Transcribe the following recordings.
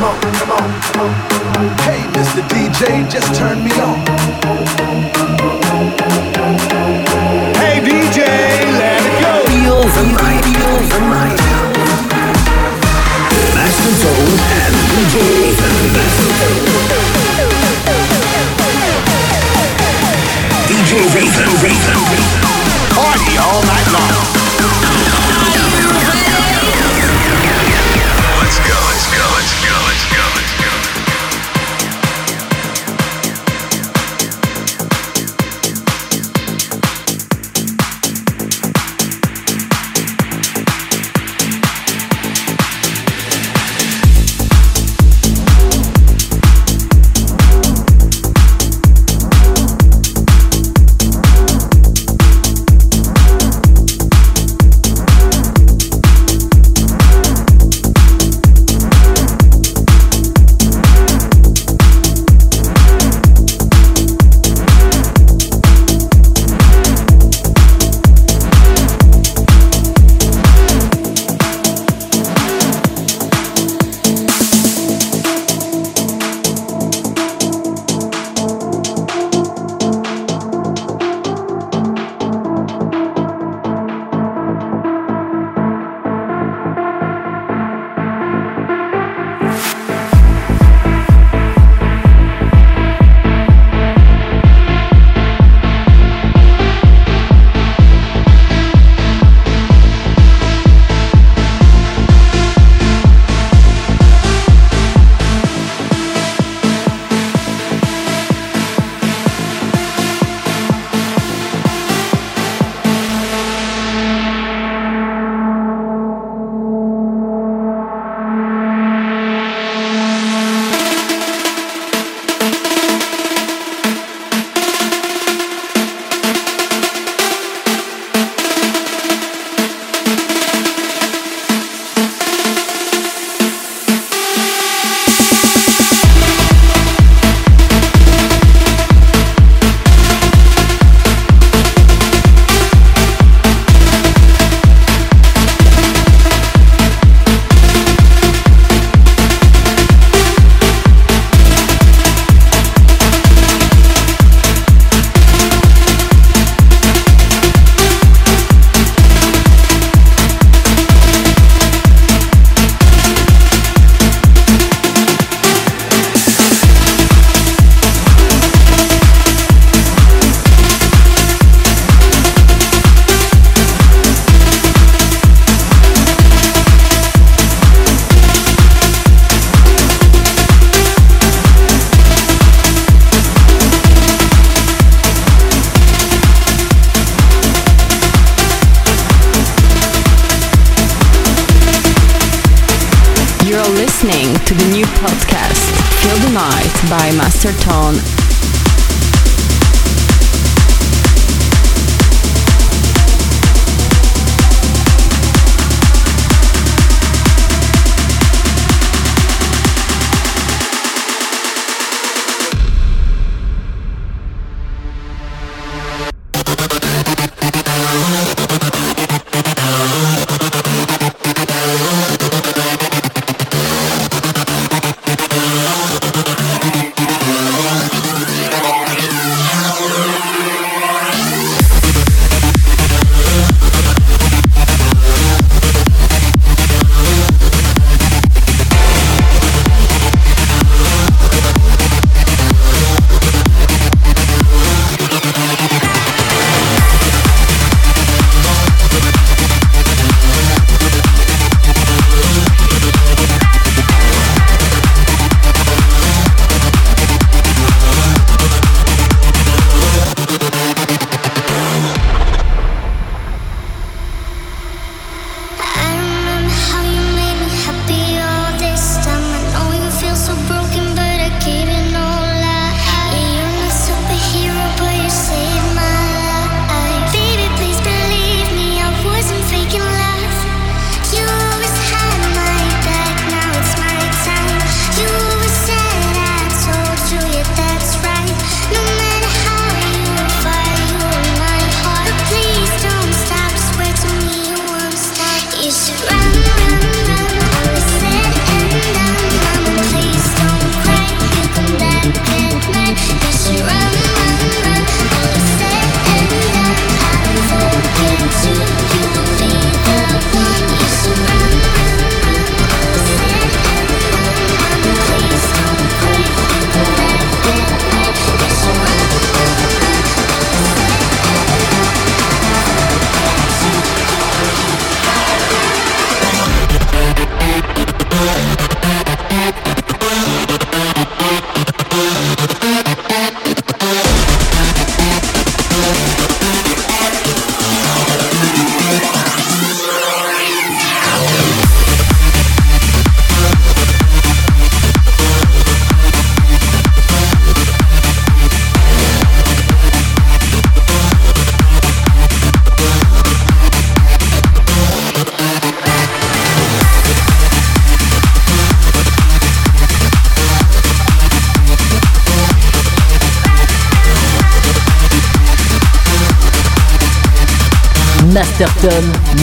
come on, come on, come on. Hey, Mr. DJ, just turn me on. Hey, DJ, let it go. Feel the night, feel the night. Master Tone and DJ Ethan. DJ Ethan, Ethan. Party all night long.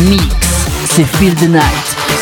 Mix. C'est Feel the Night.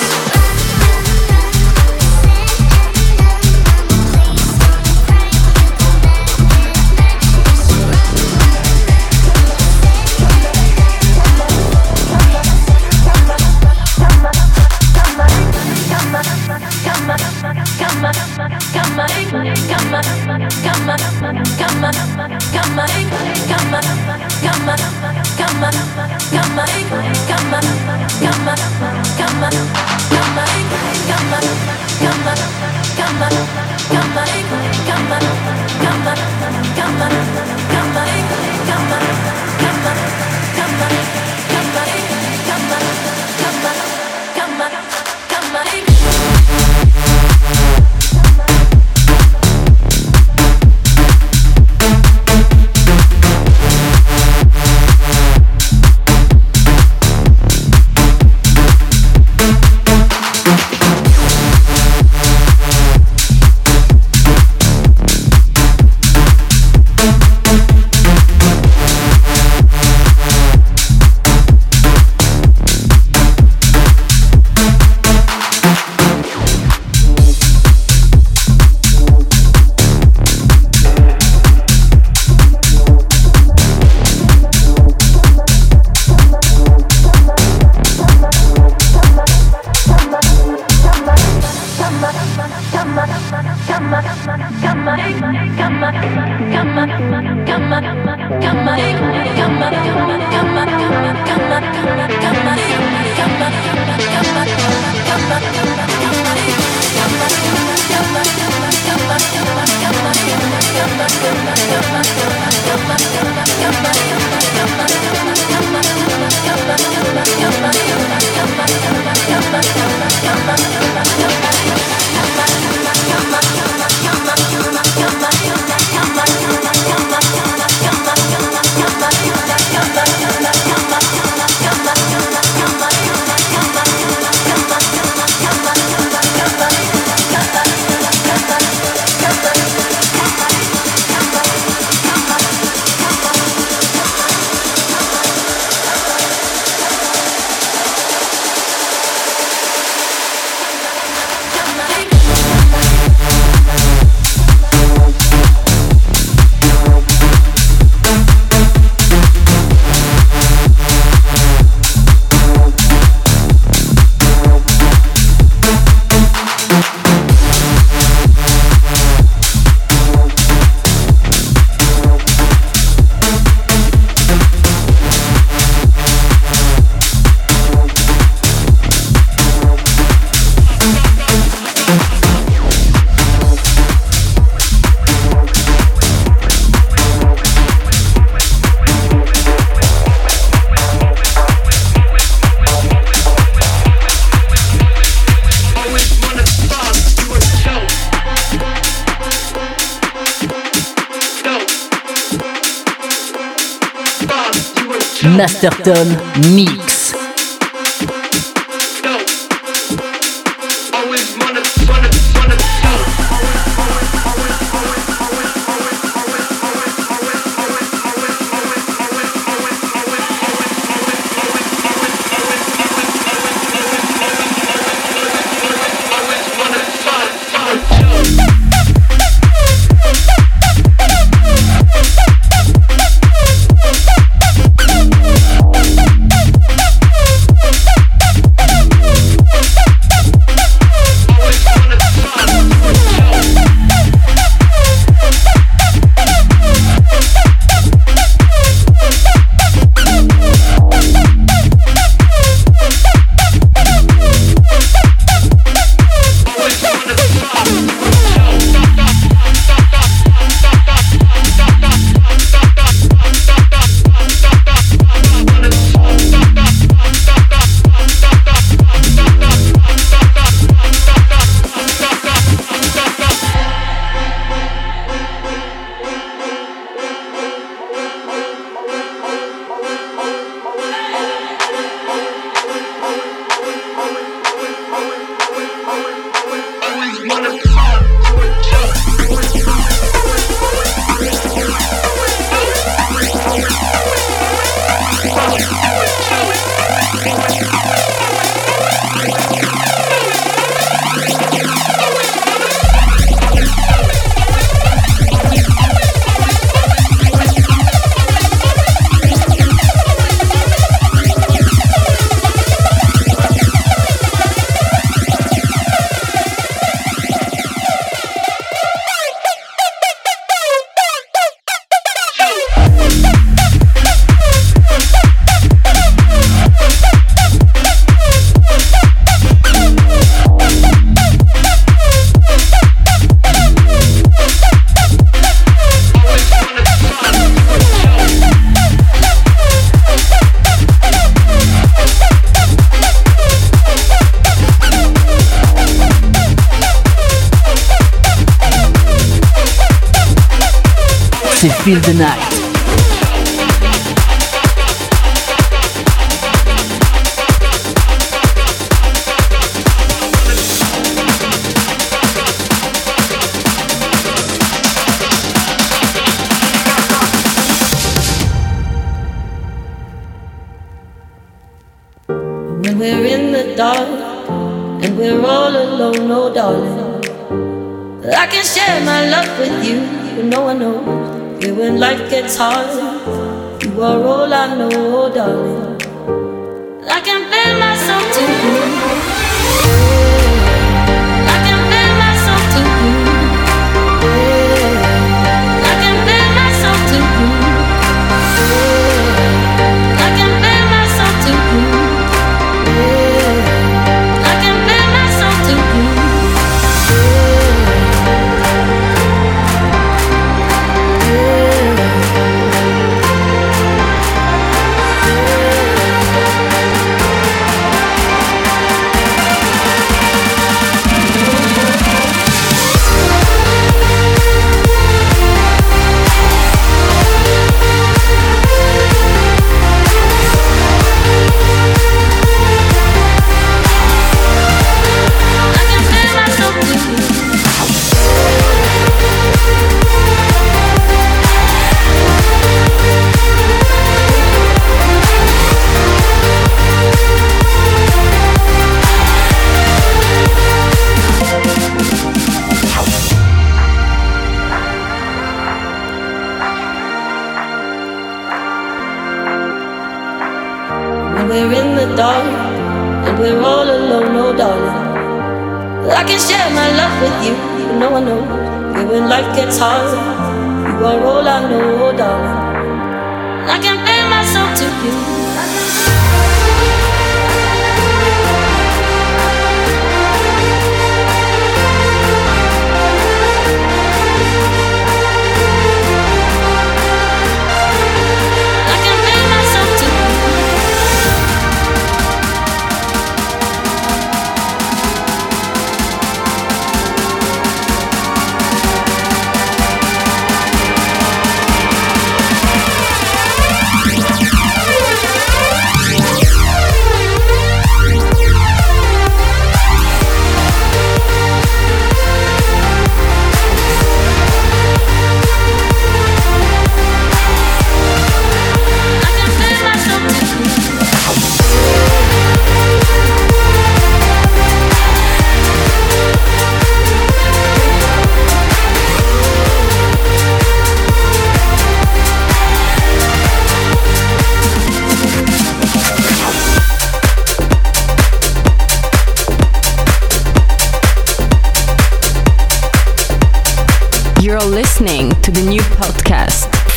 Masterton Mix.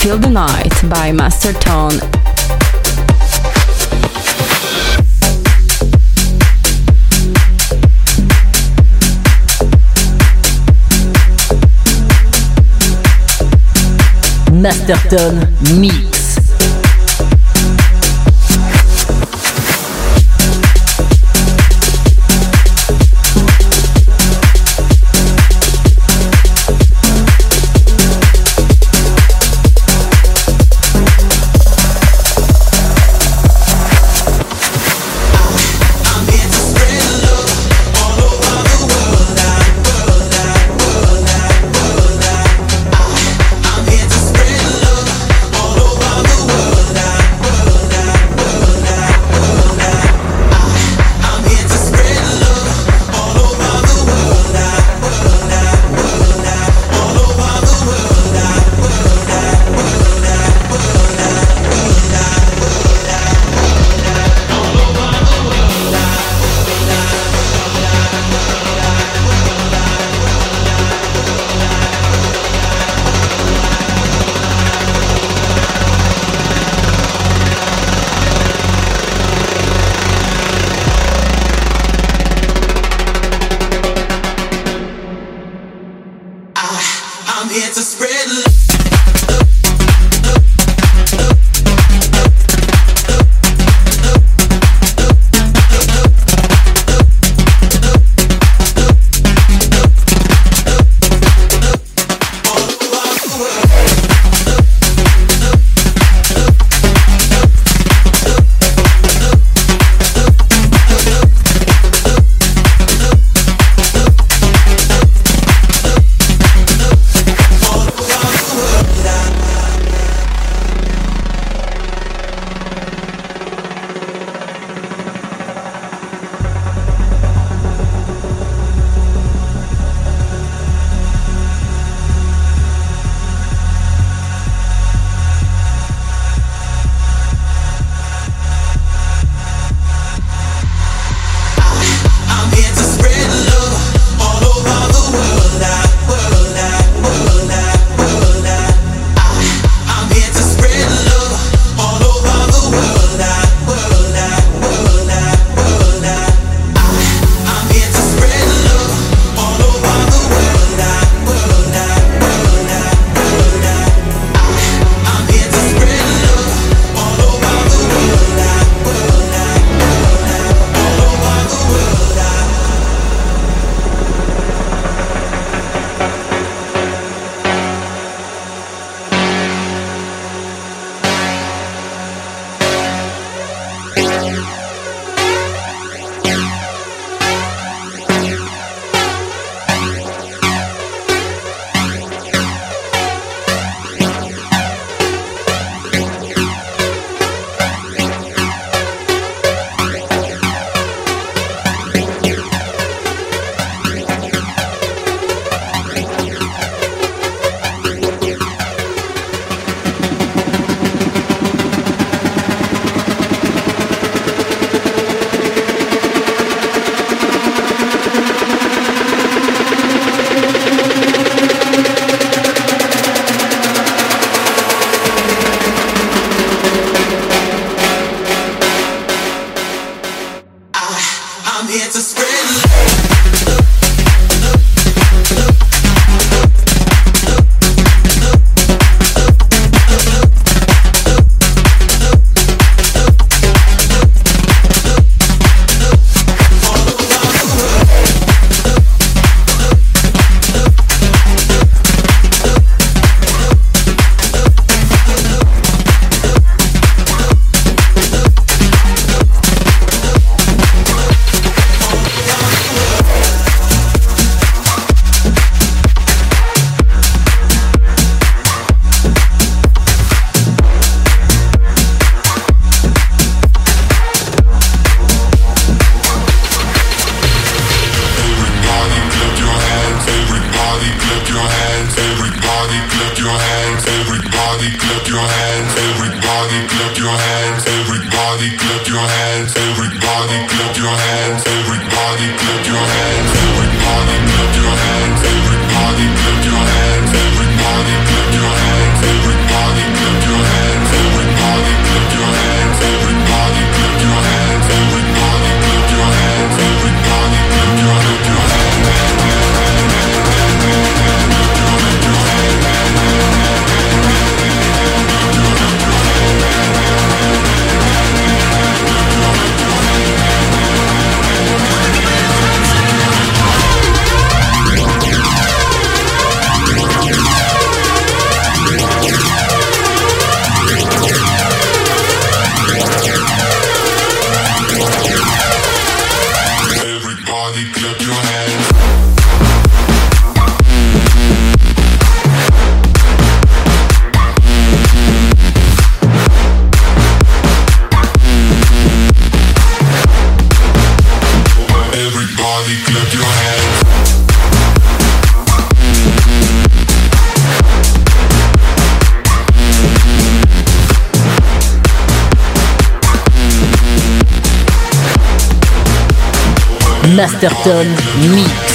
Feel the Night by Master Tone. Masterton. Masterton Mix.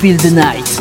Feel the Night.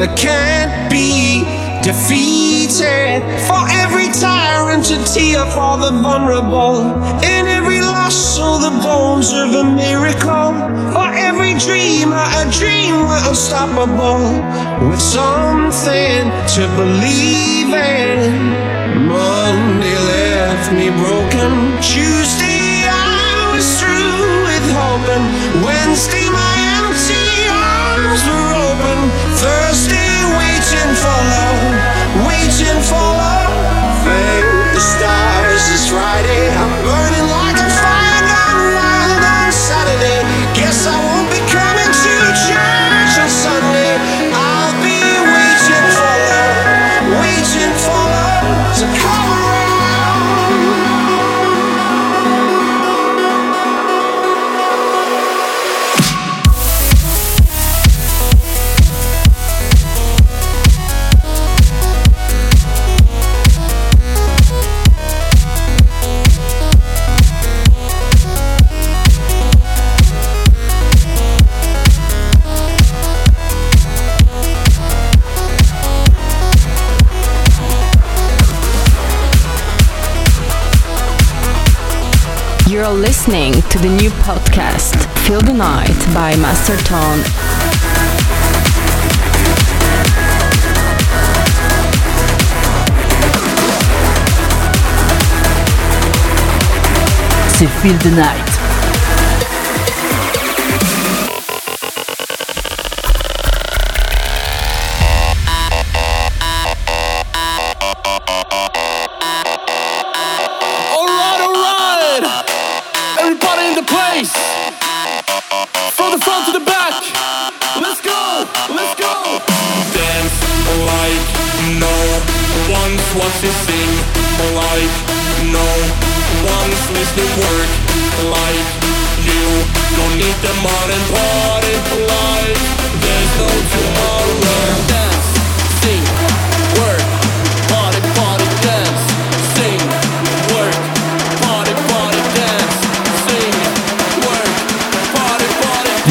That can't be defeated. For every tyrant, a tear for the vulnerable. In every loss, so the bones of a miracle. For every dreamer, a dream we're unstoppable. With something to believe in. Monday left me broken. Tuesday, You're listening to the new podcast, Feel the Night by Master Tone. C'est Feel the Night.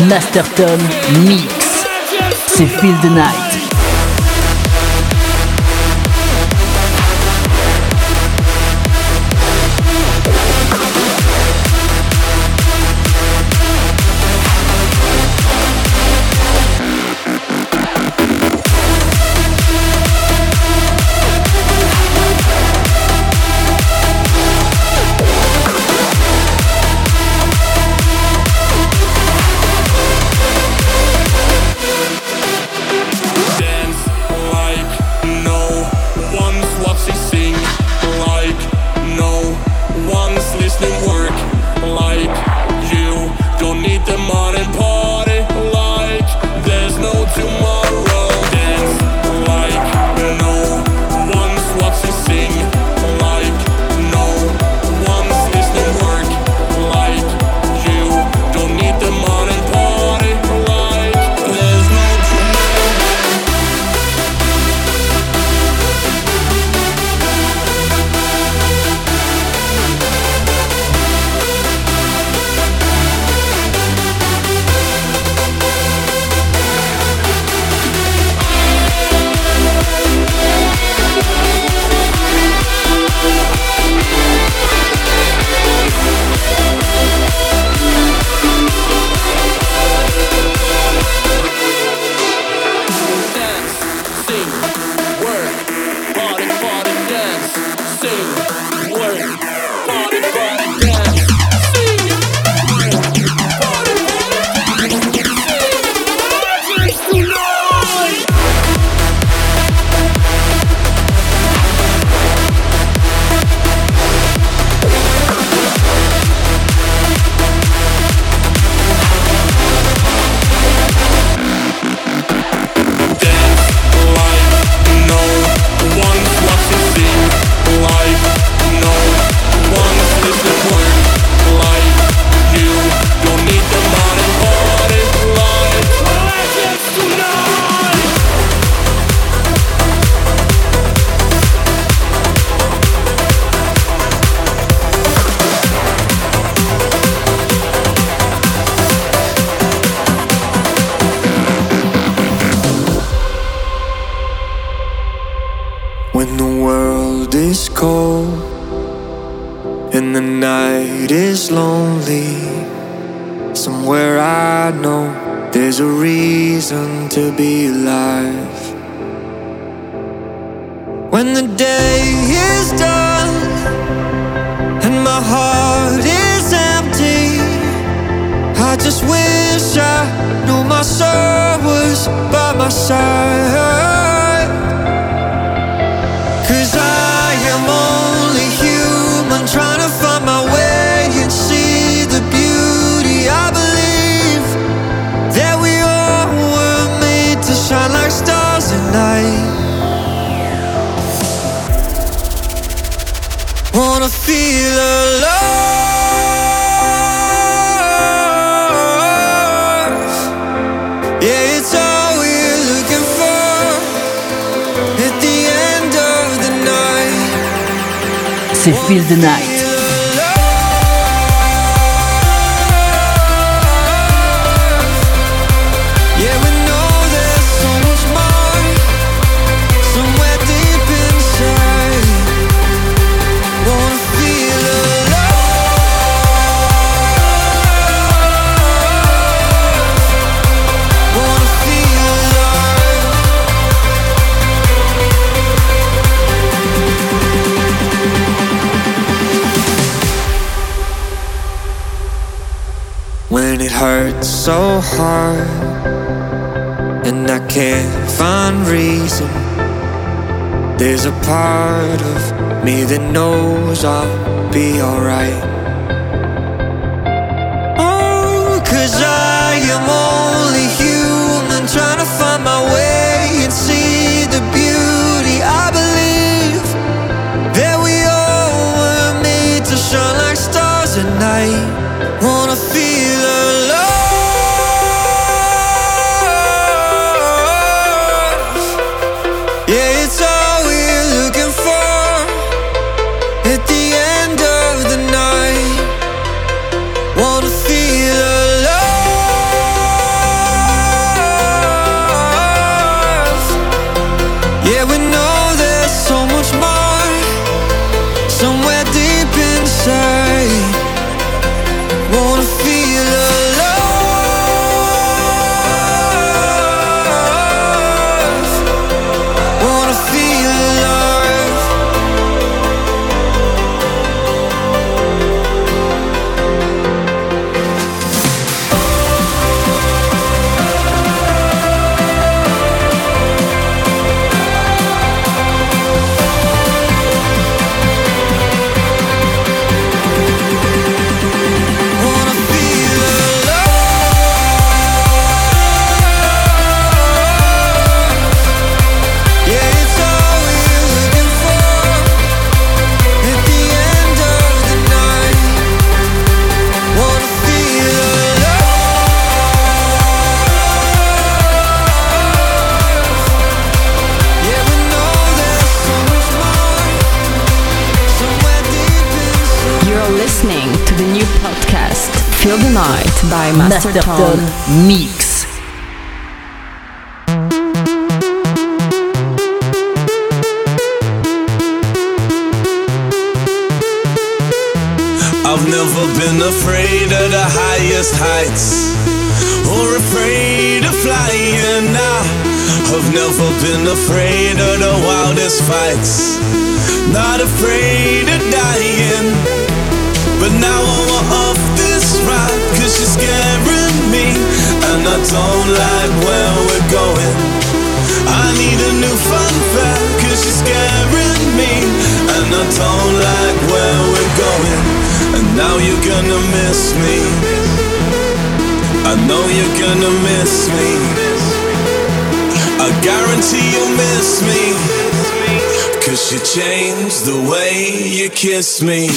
Masterton Mix. C'est Feel Night. So hard and I can't find reason. There's a part of me that knows I'll be alright. The Night by Master, Masterton Tone. Mix. I've never been afraid of the highest heights or afraid of flying now. I've never been afraid of the wildest fights, not afraid of dying. But now I want off scaring me, and I don't like where we're going. I need a new fun fact, cause you're scaring me, and I don't like where we're going. And now you're gonna miss me. I know you're gonna miss me. I guarantee you'll miss me. Cause you changed the way you kiss me.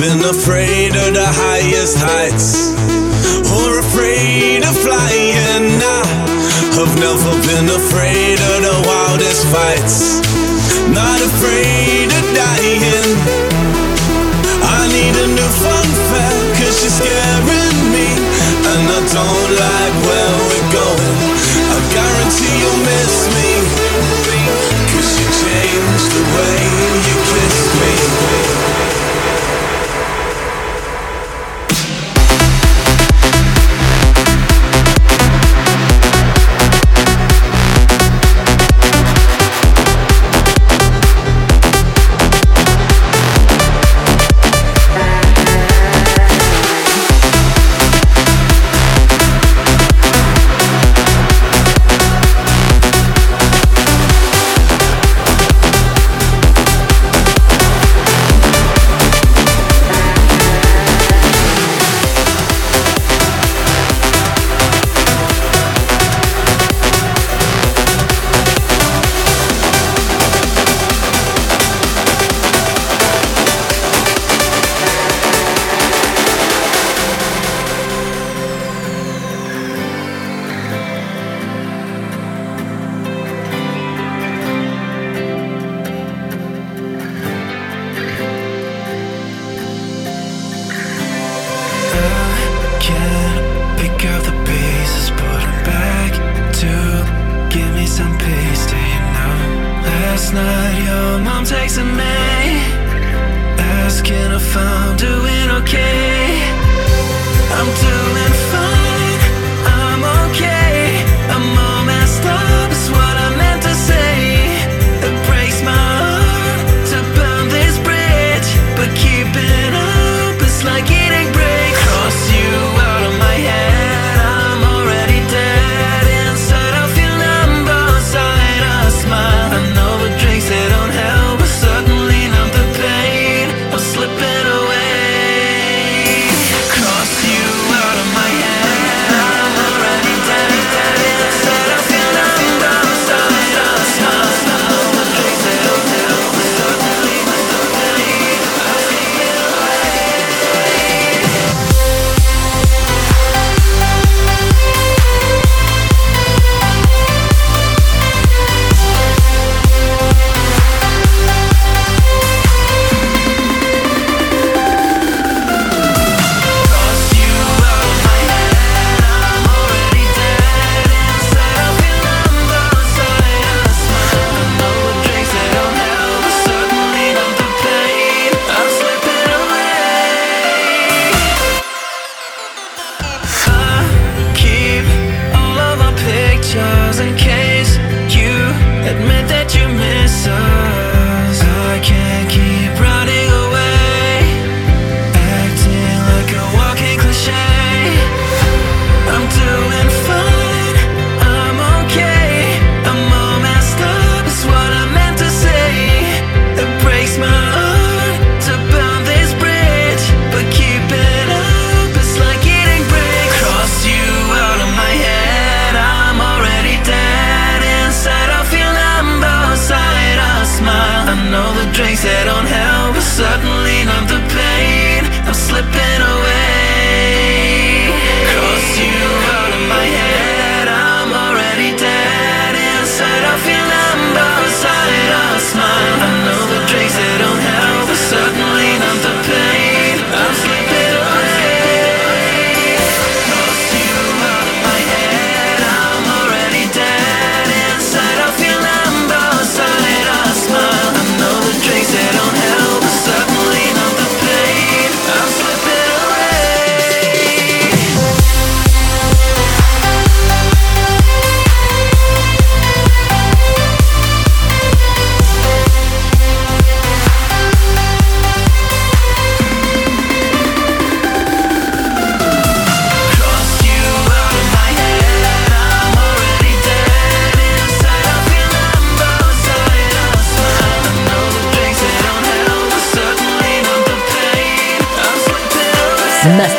Been afraid of the highest heights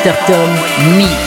Master Tom Mix.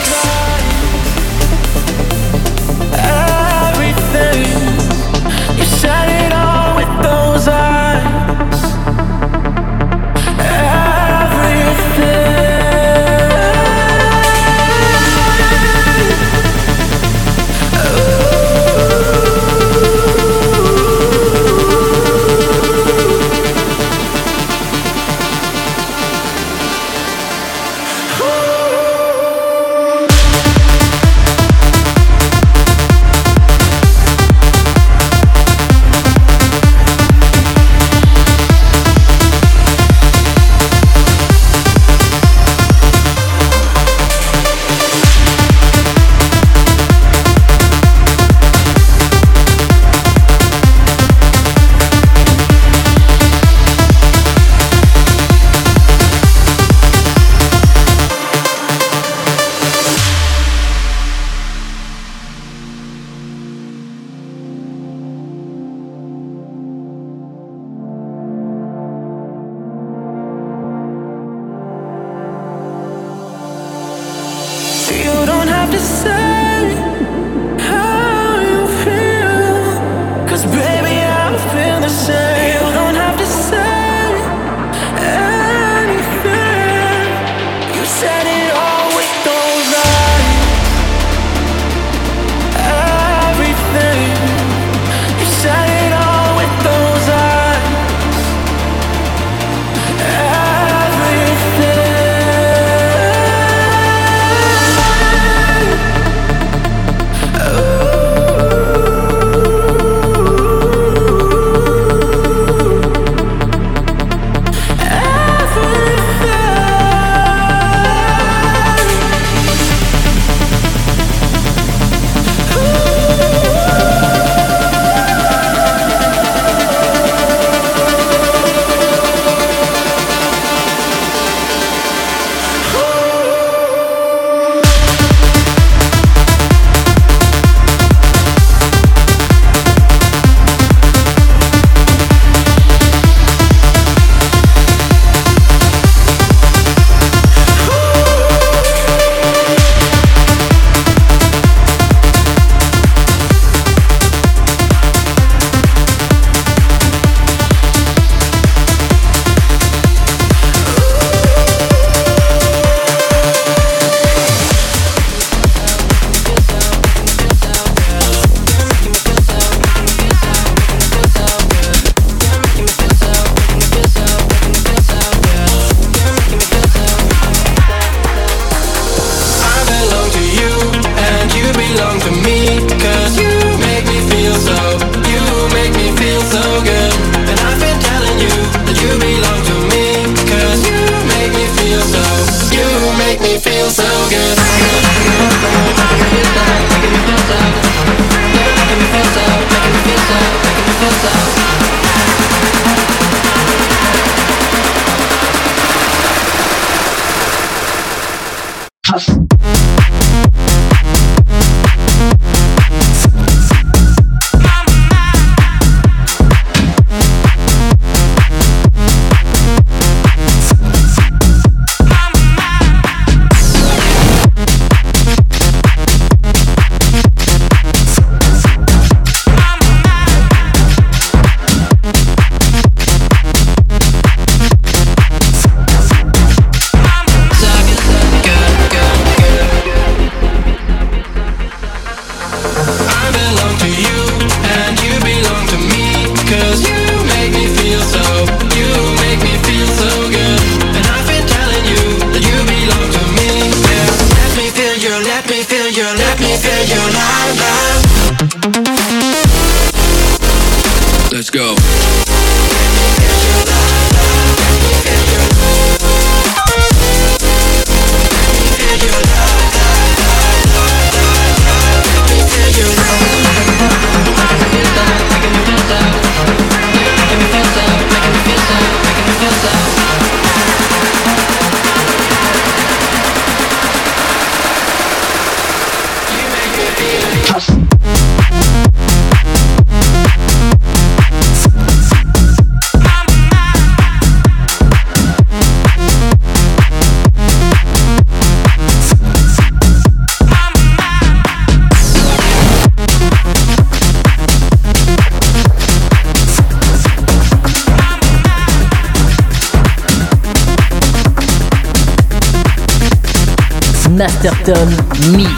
Masterton Mix,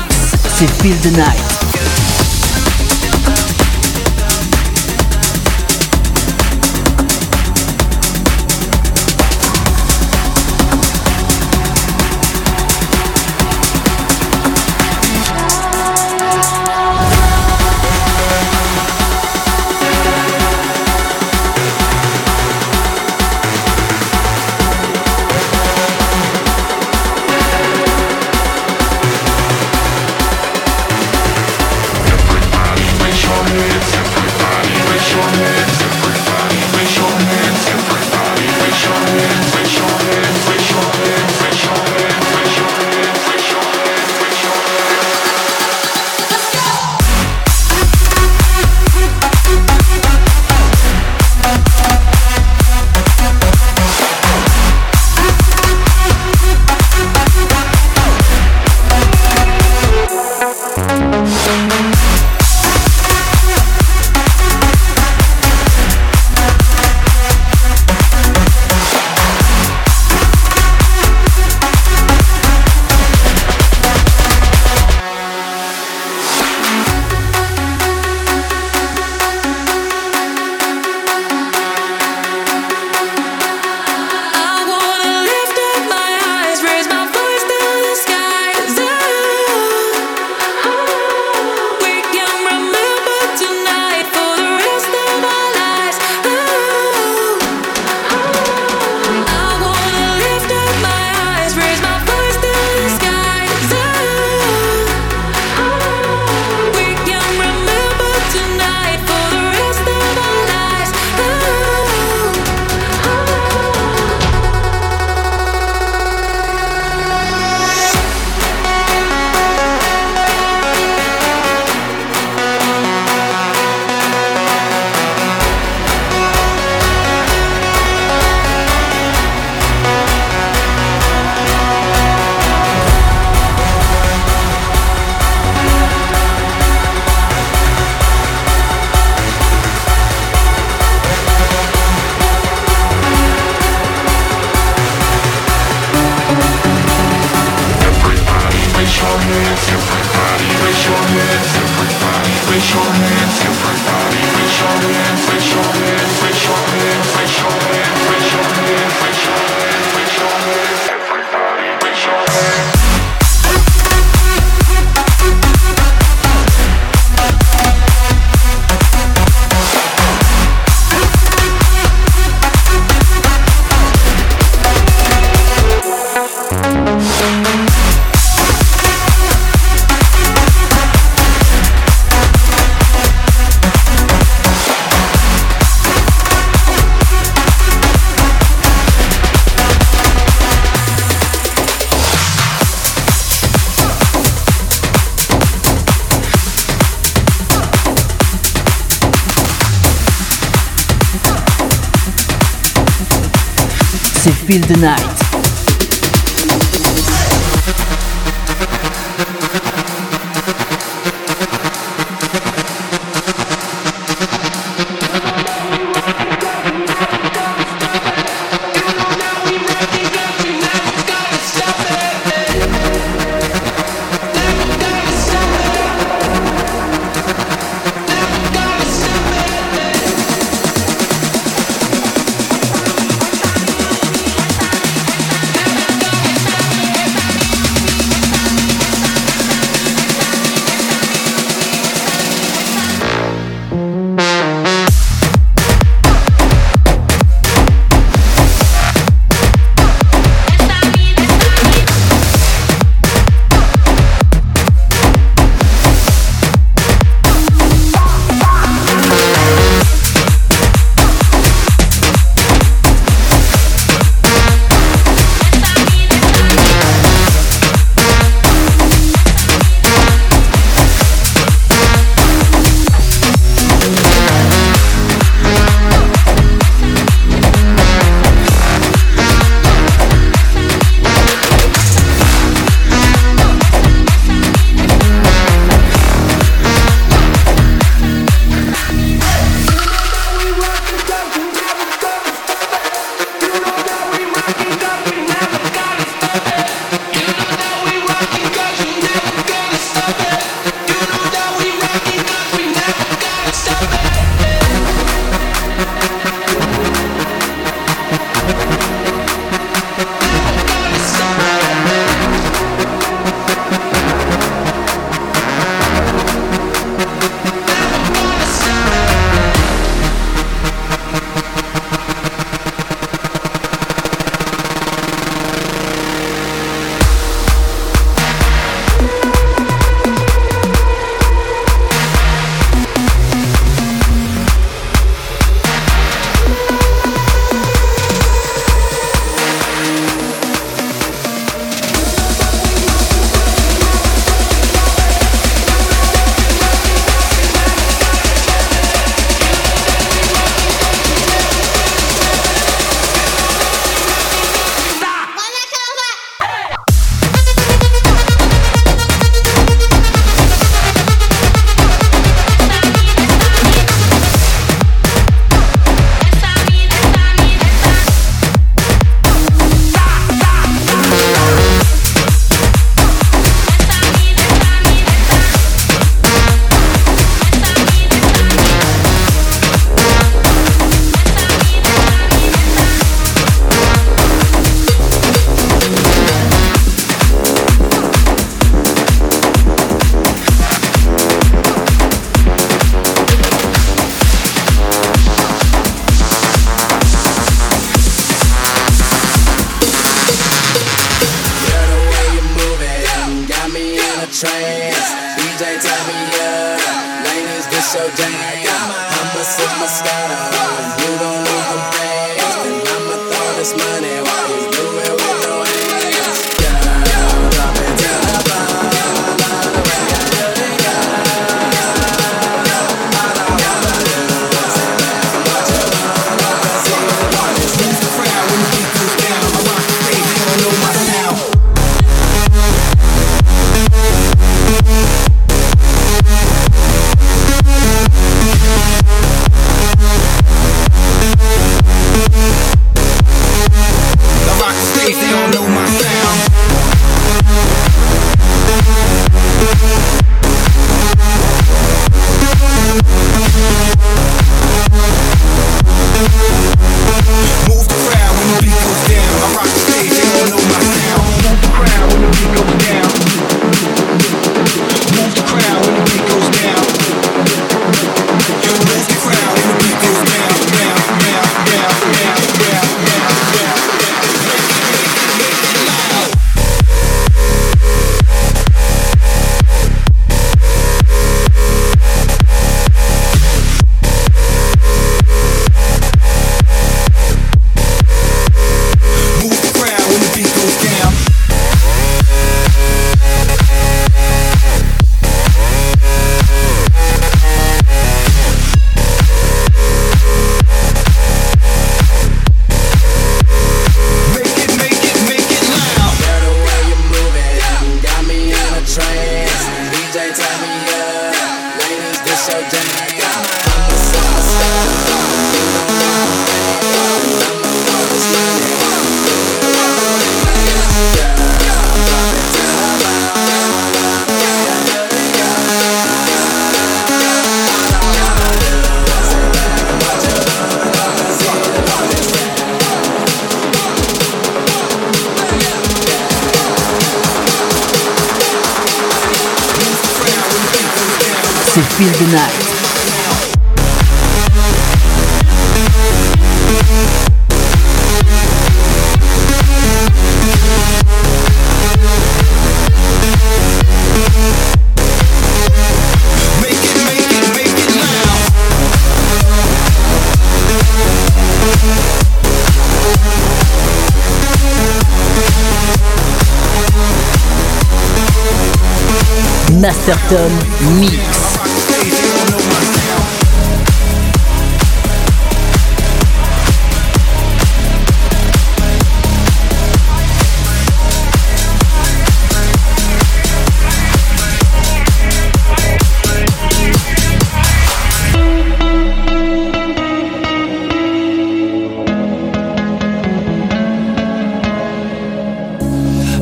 c'est Feel the Night. Feel the Night. Masterton Mix.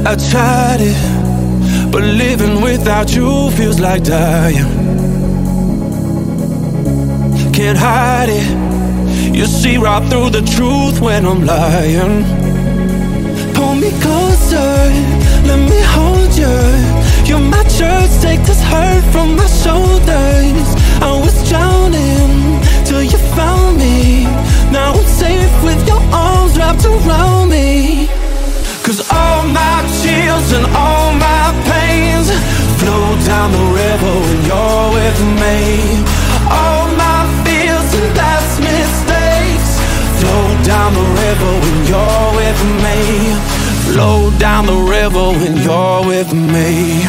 I tried it, without you feels like dying. Can't hide it, you see right through the truth when I'm lying. Pull me closer, let me hold you. You're my church, take this hurt from my shoulders. I was drowning till you found me. Now I'm safe with your arms wrapped around me. Cause all my chills and all down the river when you're with me. All my fears and past mistakes flow down the river when you're with me. Flow down the river when you're with me.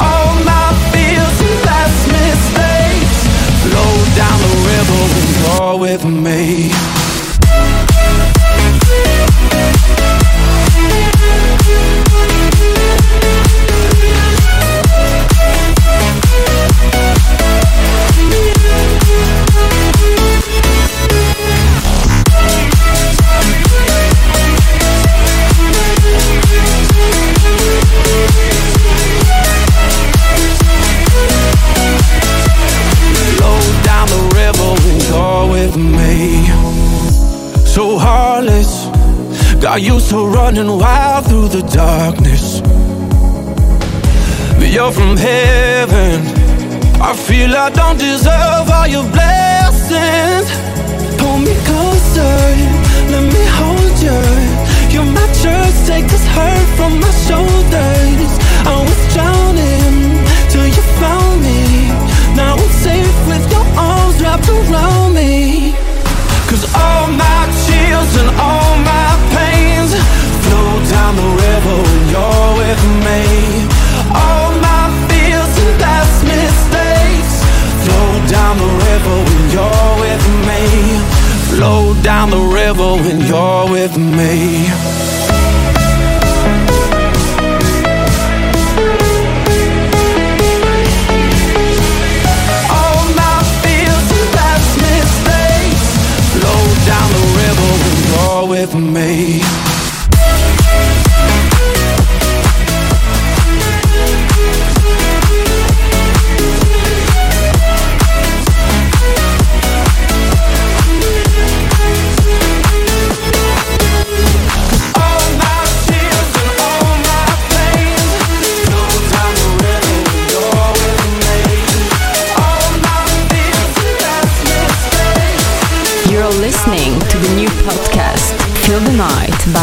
All my used to running wild through the darkness. But you're from heaven. I feel I don't deserve all your blessings. Pull me closer, let me hold you. You're my church, take this hurt from my shoulders. I was drowning till you found me. Now I'm safe with your arms wrapped around me. Cause all my chills and all All my fears and past mistakes flow down the river when you're with me. Flow down the river when you're with me. My feels in that mistake Flow down the river with my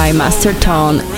by Master Tone.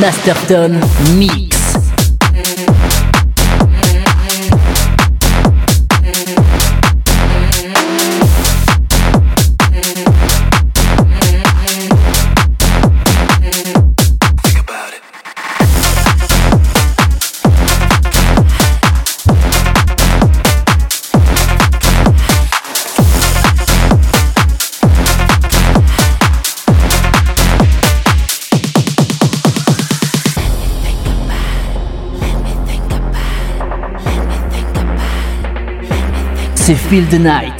Masterton Mix. C'est Feel the Night.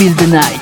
Feel the Night.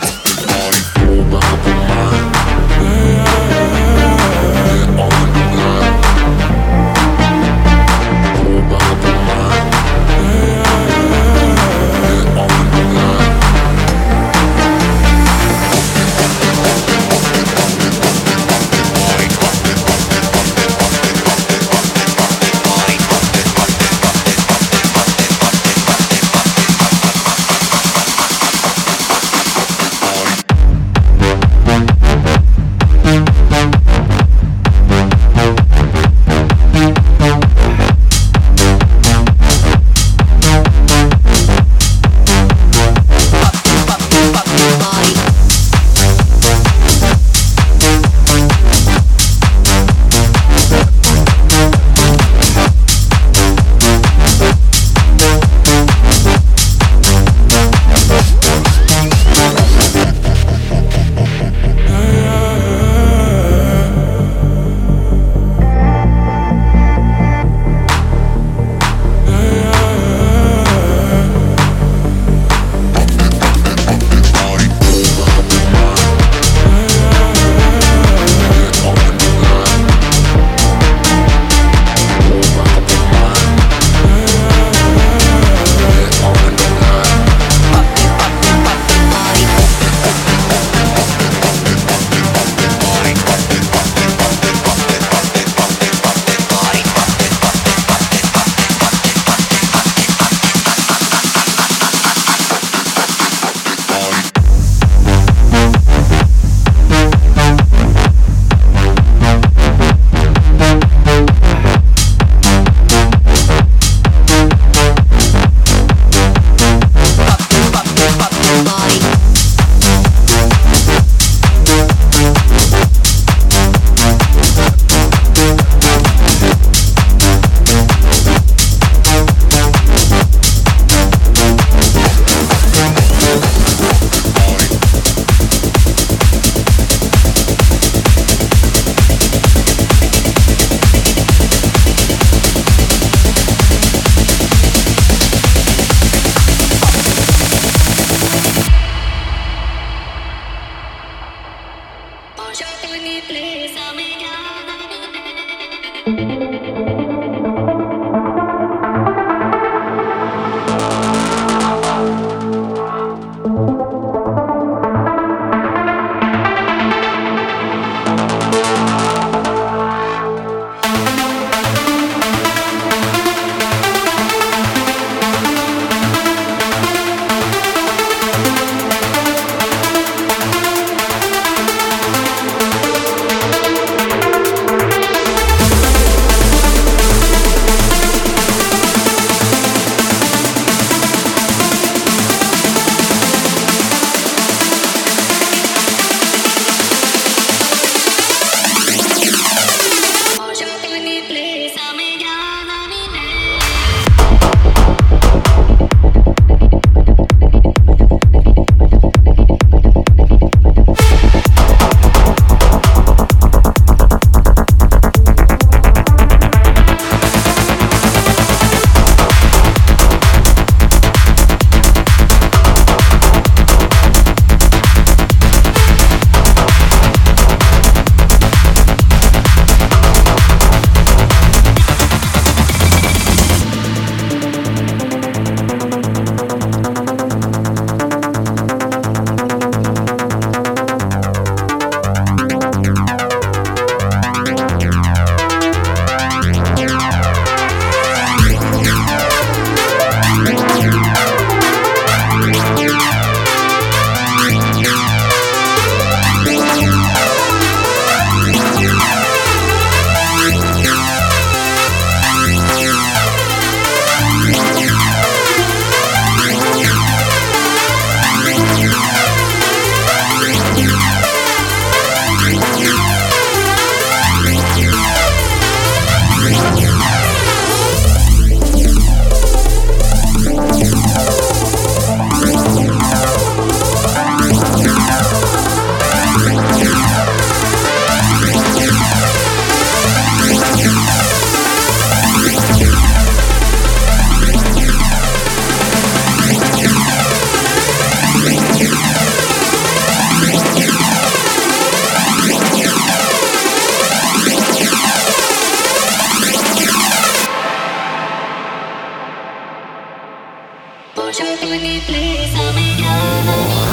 Don't you me, please, I'm in your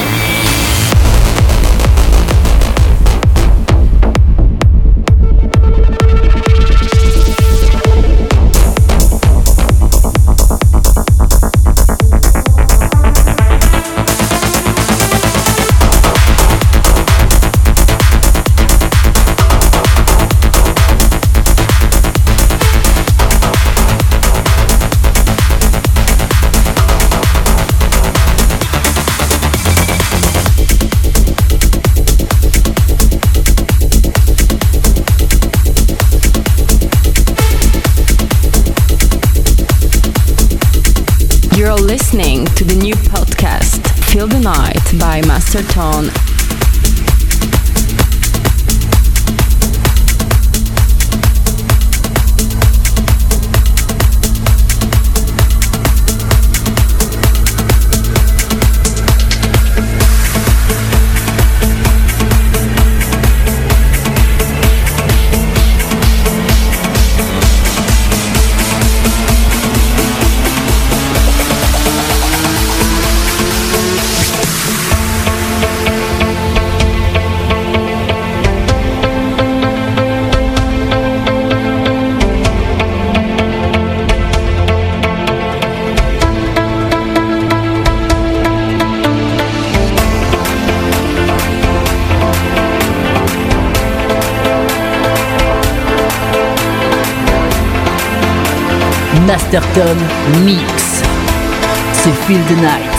Anton Chesterton Mix. C'est Feel the Night.